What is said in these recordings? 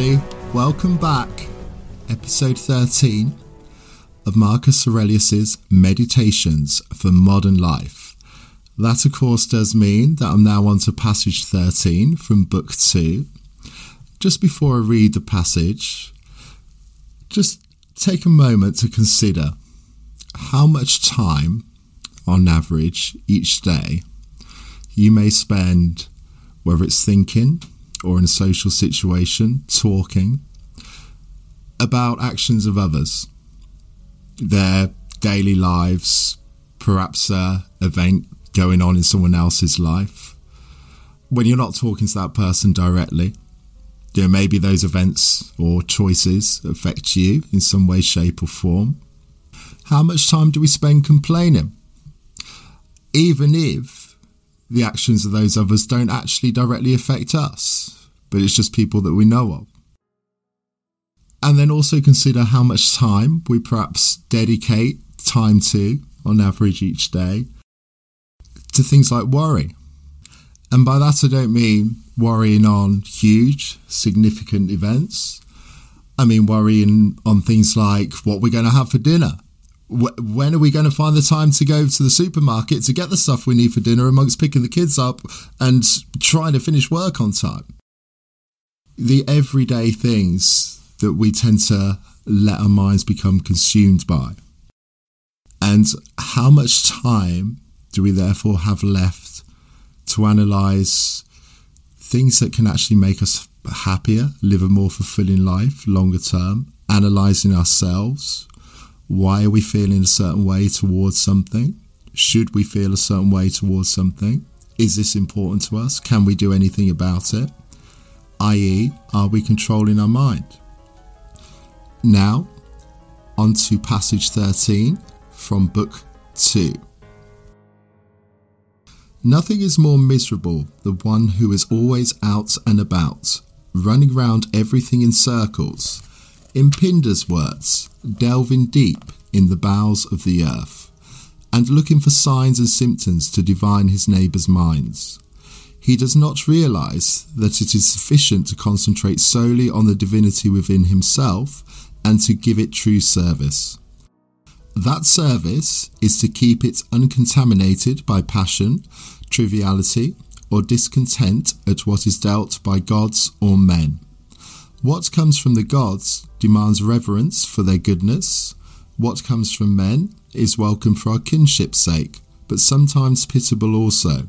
everybody. Welcome back. Episode 13 of Marcus Aurelius's Meditations for Modern Life. That, of course, does mean that I'm now on to passage 13 from Book 2. Just before I read the passage, just take a moment to consider how much time, on average, each day you may spend, whether it's thinking or in a social situation, talking about actions of others, their daily lives, perhaps a event going on in someone else's life. When you're not talking to that person directly, you know, maybe those events or choices affect you in some way, shape, or form. How much time do we spend complaining? Even if the actions of those others don't actually directly affect us, but it's just people that we know of. And then also consider how much time we perhaps dedicate time to, on average, each day, to things like worry. And by that, I don't mean worrying on huge, significant events. I mean worrying on things like what we're going to have for dinner. When are we going to find the time to go to the supermarket to get the stuff we need for dinner amongst picking the kids up and trying to finish work on time? The everyday things that we tend to let our minds become consumed by. And how much time do we therefore have left to analyze things that can actually make us happier, live a more fulfilling life longer term, analyzing ourselves? Why are we feeling a certain way towards something? Should we feel a certain way towards something? Is this important to us? Can we do anything about it? I.e., are we controlling our mind? Now, on to passage 13 from Book 2. Nothing is more miserable than one who is always out and about, running round everything in circles, in Pindar's words, delving deep in the bowels of the earth, and looking for signs and symptoms to divine his neighbours' minds. He does not realise that it is sufficient to concentrate solely on the divinity within himself and to give it true service. That service is to keep it uncontaminated by passion, triviality, or discontent at what is dealt by gods or men. What comes from the gods demands reverence for their goodness. What comes from men is welcome for our kinship's sake, but sometimes pitiable also,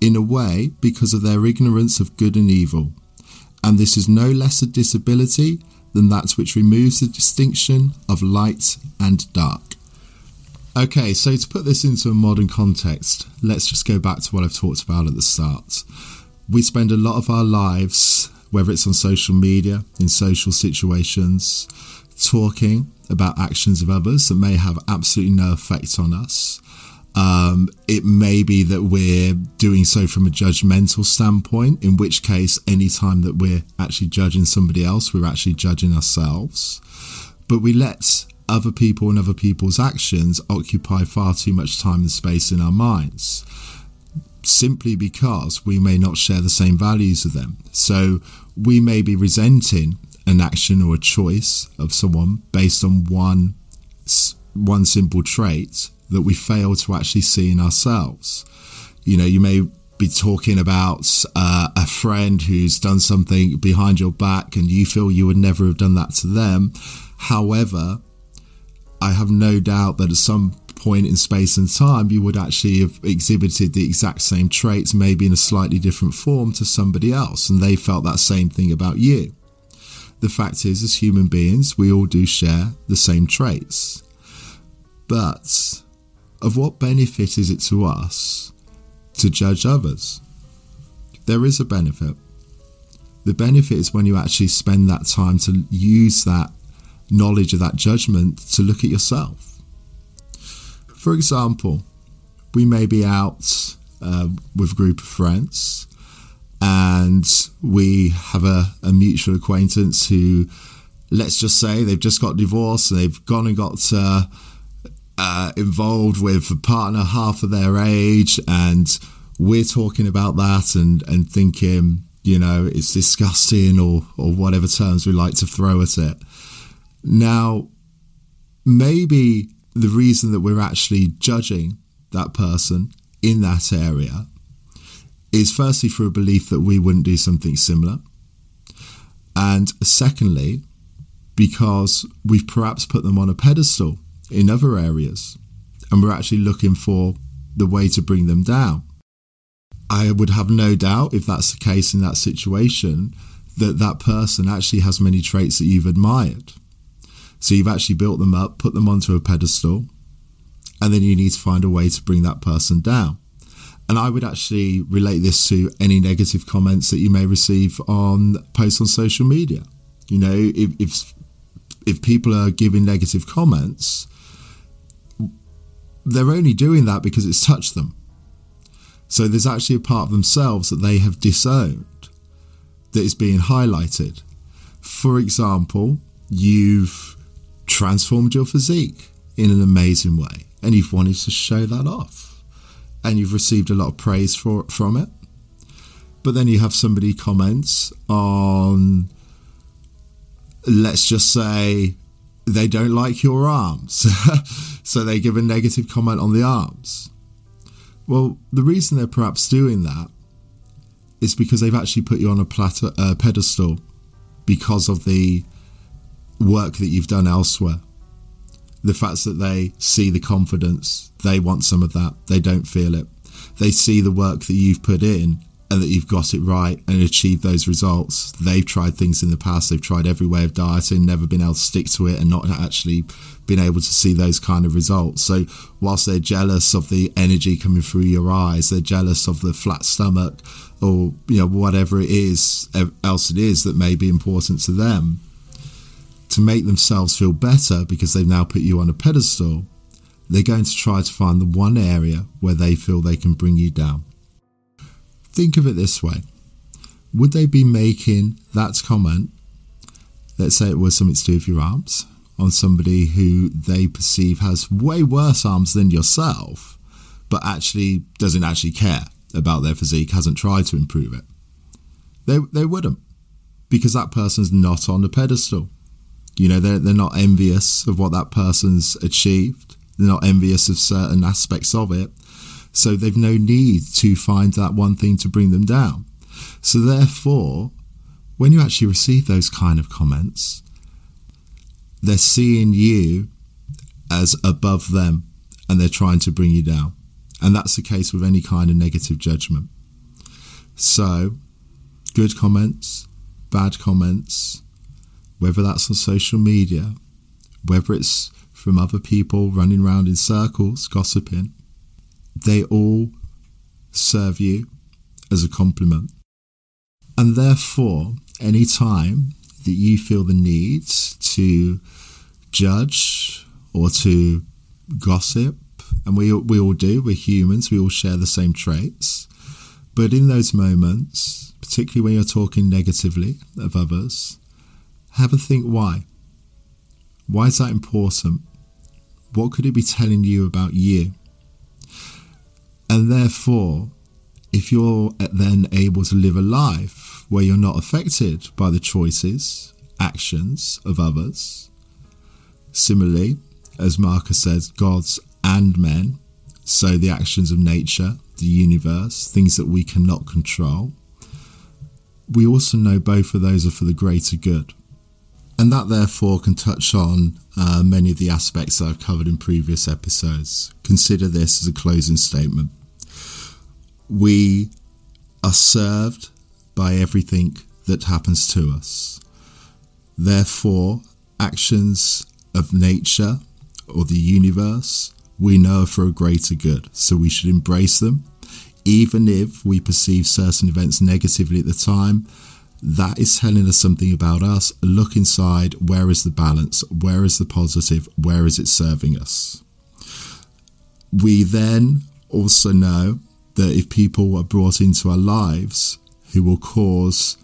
in a way because of their ignorance of good and evil. And this is no less a disability than that which removes the distinction of light and dark. Okay, so to put this into a modern context, let's just go back to what I've talked about at the start. We spend a lot of our lives, whether it's on social media, in social situations, talking about actions of others that may have absolutely no effect on us. Um, it may be that we're doing so from a judgmental standpoint, in which case, anytime that we're actually judging somebody else, we're actually judging ourselves. But we let other people and other people's actions occupy far too much time and space in our minds simply because we may not share the same values as them. So we may be resenting an action or a choice of someone based on one one simple trait that we fail to actually see in ourselves. You know, you may be talking about uh, a friend who's done something behind your back and you feel you would never have done that to them. However, I have no doubt that at some point in space and time, you would actually have exhibited the exact same traits, maybe in a slightly different form to somebody else, and they felt that same thing about you. The fact is, as human beings, we all do share the same traits. But of what benefit is it to us to judge others? There is a benefit. The benefit is when you actually spend that time to use that knowledge of that judgment to look at yourself. For example, we may be out uh, with a group of friends and we have a, a, mutual acquaintance who, let's just say, they've just got divorced and they've gone and got uh, uh, involved with a partner half of their age, and we're talking about that and, and thinking, you know, it's disgusting or, or whatever terms we like to throw at it. Now, maybe the reason that we're actually judging that person in that area is firstly for a belief that we wouldn't do something similar. And secondly, because we've perhaps put them on a pedestal in other areas and we're actually looking for the way to bring them down. I would have no doubt if that's the case in that situation that that person actually has many traits that you've admired. So you've actually built them up, put them onto a pedestal, and then you need to find a way to bring that person down. And I would actually relate this to any negative comments that you may receive on posts on social media. You know, if if, if people are giving negative comments, they're only doing that because it's touched them. So there's actually a part of themselves that they have disowned that is being highlighted. For example, you've transformed your physique in an amazing way and you've wanted to show that off. And you've received a lot of praise for from it. But then you have somebody comments on let's just say they don't like your arms. so they give a negative comment on the arms. Well, the reason they're perhaps doing that is because they've actually put you on a platter, uh, pedestal because of the work that you've done elsewhere. The fact that they see the confidence, they want some of that, they don't feel it. They see the work that you've put in and that you've got it right and achieved those results. They've tried things in the past, they've tried every way of dieting, never been able to stick to it and not actually been able to see those kind of results. So, whilst they're jealous of the energy coming through your eyes, they're jealous of the flat stomach or you know whatever it is else it is that may be important to them to make themselves feel better because they've now put you on a pedestal they're going to try to find the one area where they feel they can bring you down Think of it this way Would they be making that comment, let's say it was something to do with your arms, on somebody who they perceive has way worse arms than yourself, but actually doesn't actually care about their physique, hasn't tried to improve it? They, they wouldn't, because that person's not on the pedestal. You know, they're, they're not envious of what that person's achieved. They're not envious of certain aspects of it. So they've no need to find that one thing to bring them down. So therefore, when you actually receive those kind of comments, they're seeing you as above them and they're trying to bring you down. And that's the case with any kind of negative judgment. So, good comments, bad comments, whether that's on social media, whether it's from other people running around in circles gossiping, they all serve you as a compliment. And therefore, any time that you feel the need to judge or to gossip, and we, we all do, we're humans, we all share the same traits. But in those moments, particularly when you're talking negatively of others, have a think why. Why is that important? What could it be telling you about you? And therefore, if you're then able to live a life where you're not affected by the choices, actions of others, similarly, as Marcus says, gods and men, so the actions of nature, the universe, things that we cannot control, we also know both of those are for the greater good. And that therefore can touch on uh, many of the aspects that I've covered in previous episodes. Consider this as a closing statement we are served by everything that happens to us. Therefore, actions of nature or the universe we know for a greater good, so we should embrace them. Even if we perceive certain events negatively at the time, that is telling us something about us. Look inside where is the balance? Where is the positive? Where is it serving us? We then also know that if people are brought into our lives who will cause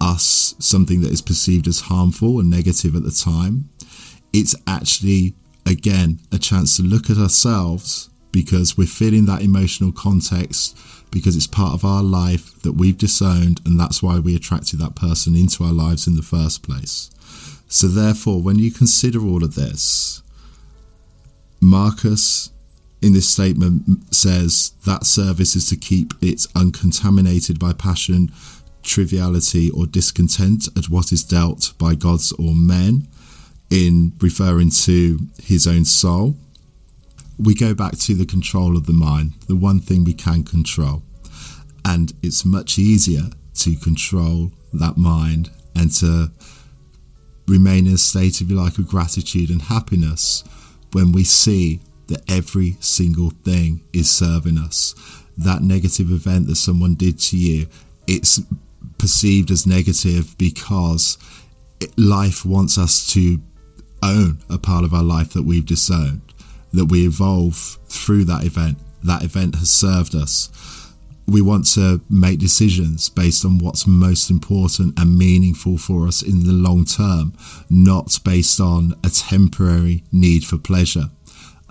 us something that is perceived as harmful and negative at the time, it's actually, again, a chance to look at ourselves because we're feeling that emotional context because it's part of our life that we've disowned, and that's why we attracted that person into our lives in the first place. So, therefore, when you consider all of this, Marcus in this statement says that service is to keep it uncontaminated by passion, triviality, or discontent at what is dealt by gods or men, in referring to his own soul we go back to the control of the mind, the one thing we can control. And it's much easier to control that mind and to remain in a state, if you like, of gratitude and happiness when we see that every single thing is serving us. That negative event that someone did to you, it's perceived as negative because life wants us to own a part of our life that we've disowned that we evolve through that event. That event has served us. We want to make decisions based on what's most important and meaningful for us in the long term, not based on a temporary need for pleasure.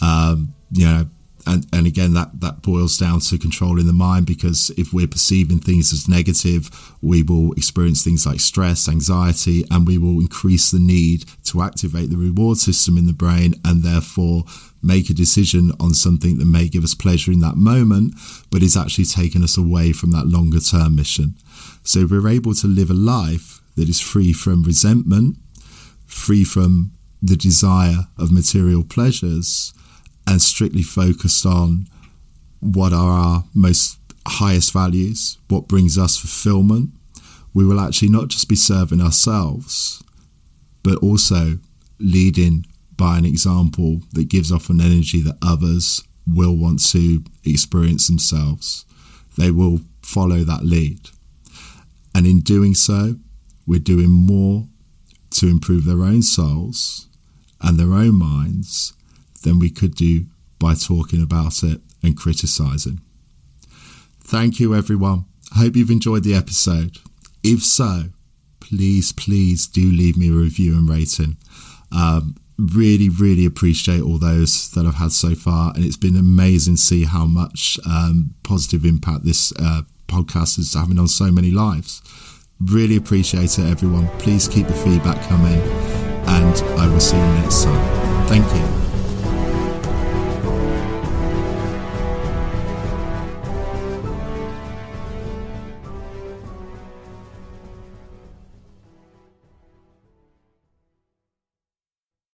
Um, you know, and, and again that that boils down to controlling the mind because if we're perceiving things as negative we will experience things like stress anxiety and we will increase the need to activate the reward system in the brain and therefore make a decision on something that may give us pleasure in that moment but is actually taking us away from that longer term mission. So we're able to live a life that is free from resentment free from the desire of material pleasures and strictly focused on what are our most highest values, what brings us fulfillment, we will actually not just be serving ourselves, but also leading by an example that gives off an energy that others will want to experience themselves. They will follow that lead. And in doing so, we're doing more to improve their own souls and their own minds than we could do by talking about it and criticizing. Thank you, everyone. I hope you've enjoyed the episode. If so, please, please do leave me a review and rating. Um, really, really appreciate all those that I've had so far, and it's been amazing to see how much um, positive impact this uh, podcast is having on so many lives. Really appreciate it, everyone. Please keep the feedback coming, and I will see you next time. Thank you.